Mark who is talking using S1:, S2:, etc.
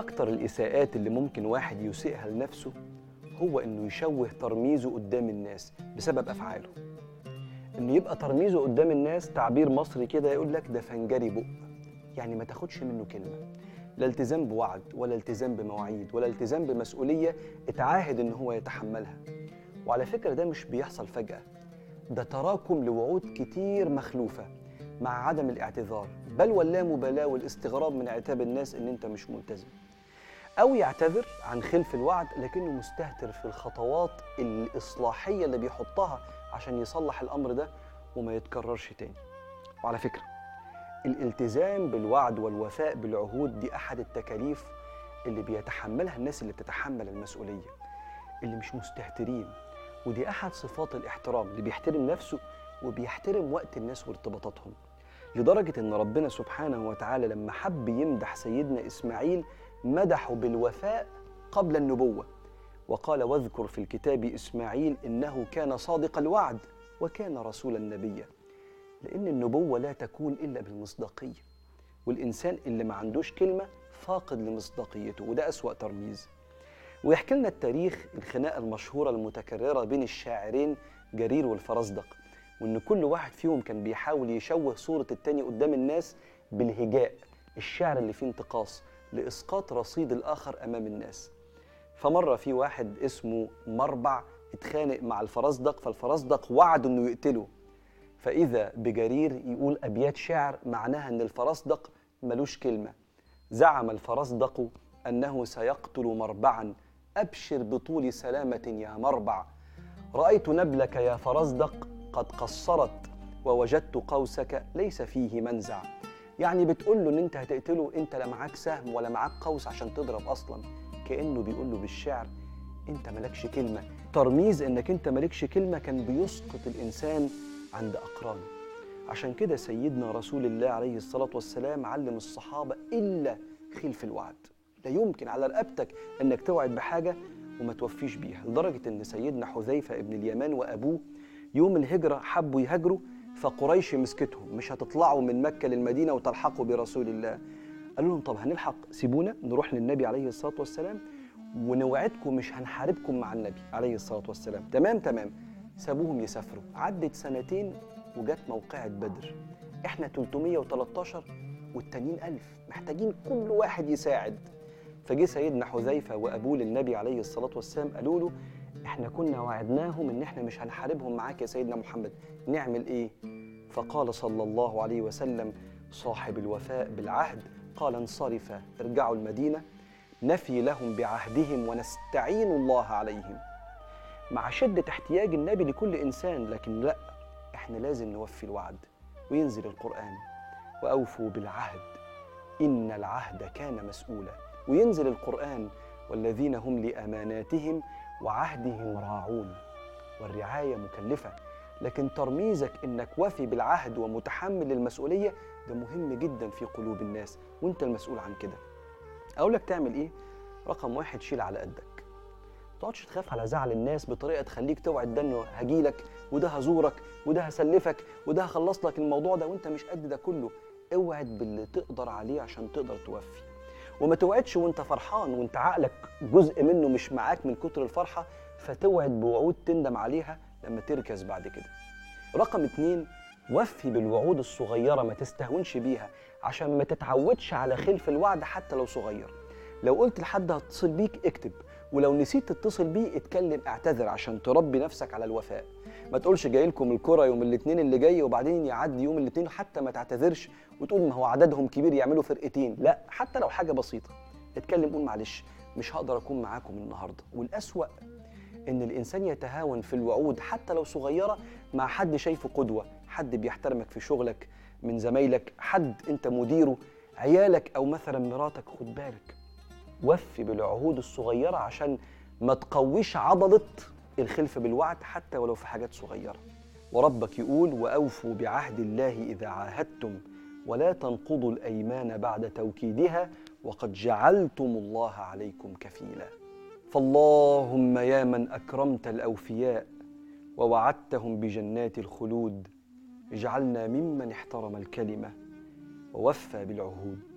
S1: أكتر الإساءات اللي ممكن واحد يسيئها لنفسه هو إنه يشوه ترميزه قدام الناس بسبب أفعاله. إنه يبقى ترميزه قدام الناس تعبير مصري كده يقول لك ده فنجري بق. يعني ما تاخدش منه كلمة. لا التزام بوعد ولا التزام بمواعيد ولا التزام بمسؤولية اتعاهد إن هو يتحملها. وعلى فكرة ده مش بيحصل فجأة. ده تراكم لوعود كتير مخلوفة مع عدم الاعتذار. بل واللامبالاة والاستغراب من عتاب الناس إن أنت مش ملتزم. أو يعتذر عن خلف الوعد لكنه مستهتر في الخطوات الإصلاحية اللي بيحطها عشان يصلح الأمر ده وما يتكررش تاني. وعلى فكرة الالتزام بالوعد والوفاء بالعهود دي أحد التكاليف اللي بيتحملها الناس اللي بتتحمل المسؤولية اللي مش مستهترين. ودي أحد صفات الاحترام اللي بيحترم نفسه وبيحترم وقت الناس وارتباطاتهم. لدرجة إن ربنا سبحانه وتعالى لما حب يمدح سيدنا إسماعيل مدحه بالوفاء قبل النبوة. وقال واذكر في الكتاب إسماعيل إنه كان صادق الوعد وكان رسولا نبيا. لأن النبوة لا تكون إلا بالمصداقية. والإنسان اللي ما عندوش كلمة فاقد لمصداقيته وده أسوأ ترميز. ويحكي لنا التاريخ الخناقة المشهورة المتكررة بين الشاعرين جرير والفرزدق وإن كل واحد فيهم كان بيحاول يشوه صورة التاني قدام الناس بالهجاء. الشعر اللي فيه انتقاص لإسقاط رصيد الآخر أمام الناس. فمرة في واحد اسمه مربع اتخانق مع الفرزدق فالفرزدق وعد إنه يقتله فإذا بجرير يقول أبيات شعر معناها إن الفرزدق ملوش كلمة. زعم الفرزدق أنه سيقتل مربعا. أبشر بطول سلامة يا مربع. رأيت نبلك يا فرزدق قد قصرت ووجدت قوسك ليس فيه منزع. يعني بتقول له إن أنت هتقتله أنت لا معاك سهم ولا معاك قوس عشان تضرب أصلا. كأنه بيقول له بالشعر أنت مالكش كلمة. ترميز إنك أنت مالكش كلمة كان بيسقط الإنسان عند أقرانه. عشان كده سيدنا رسول الله عليه الصلاة والسلام علم الصحابة إلا خلف الوعد. لا يمكن على رقبتك إنك توعد بحاجة وما توفيش بيها. لدرجة إن سيدنا حذيفة ابن اليمان وأبوه يوم الهجرة حبوا يهاجروا فقريش مسكتهم مش هتطلعوا من مكة للمدينة وتلحقوا برسول الله. قالوا لهم طب هنلحق سيبونا نروح للنبي عليه الصلاة والسلام ونوعدكم مش هنحاربكم مع النبي عليه الصلاة والسلام. تمام تمام. سابوهم يسافروا. عدت سنتين وجت موقعة بدر. إحنا 313 والتانيين ألف. محتاجين كل واحد يساعد. فجه سيدنا حذيفة وأبوه للنبي عليه الصلاة والسلام قالوا له إحنا كنا وعدناهم إن إحنا مش هنحاربهم معاك يا سيدنا محمد. نعمل إيه؟ فقال صلى الله عليه وسلم صاحب الوفاء بالعهد قال انصرفا ارجعوا المدينة نفي لهم بعهدهم ونستعين الله عليهم. مع شدة احتياج النبي لكل إنسان لكن لأ إحنا لازم نوفي الوعد وينزل القرآن. وأوفوا بالعهد إن العهد كان مسؤولا. وينزل القرآن والذين هم لأماناتهم وعهدهم راعون والرعاية مكلفة لكن ترميزك إنك وفي بالعهد ومتحمل المسؤولية ده مهم جدا في قلوب الناس وأنت المسؤول عن كده. أقول لك تعمل إيه؟ رقم واحد شيل على قدك. تقعدش تخاف على زعل الناس بطريقة تخليك توعد ده إنه هجيلك وده هزورك وده هسلفك وده هخلص لك الموضوع ده وأنت مش قد ده كله. اوعد باللي تقدر عليه عشان تقدر توفي. وما توعدش وانت فرحان وانت عقلك جزء منه مش معاك من كتر الفرحة فتوعد بوعود تندم عليها لما تركز بعد كده. رقم اتنين وفي بالوعود الصغيرة ما تستهونش بيها عشان ما تتعودش على خلف الوعد حتى لو صغير. لو قلت لحد هتصل بيك اكتب ولو نسيت تتصل بيه اتكلم اعتذر عشان تربي نفسك على الوفاء. ما تقولش جاي لكم الكرة يوم الاثنين اللي جاي وبعدين يعدي يوم الاثنين حتى ما تعتذرش وتقول ما هو عددهم كبير يعملوا فرقتين. لا حتى لو حاجة بسيطة. اتكلم قول معلش مش هقدر أكون معاكم النهارده. والأسوأ إن الإنسان يتهاون في الوعود حتى لو صغيرة مع حد شايفه قدوة حد بيحترمك في شغلك من زمايلك حد أنت مديره عيالك أو مثلا مراتك خد بالك. وفي بالعهود الصغيرة عشان ما تقويش عضلة الخلف بالوعد حتى ولو في حاجات صغيرة. وربك يقول وأوفوا بعهد الله إذا عاهدتم ولا تنقضوا الأيمان بعد توكيدها وقد جعلتم الله عليكم كفيلا. فاللهم يا من أكرمت الأوفياء ووعدتهم بجنات الخلود اجعلنا ممن احترم الكلمة ووفى بالعهود.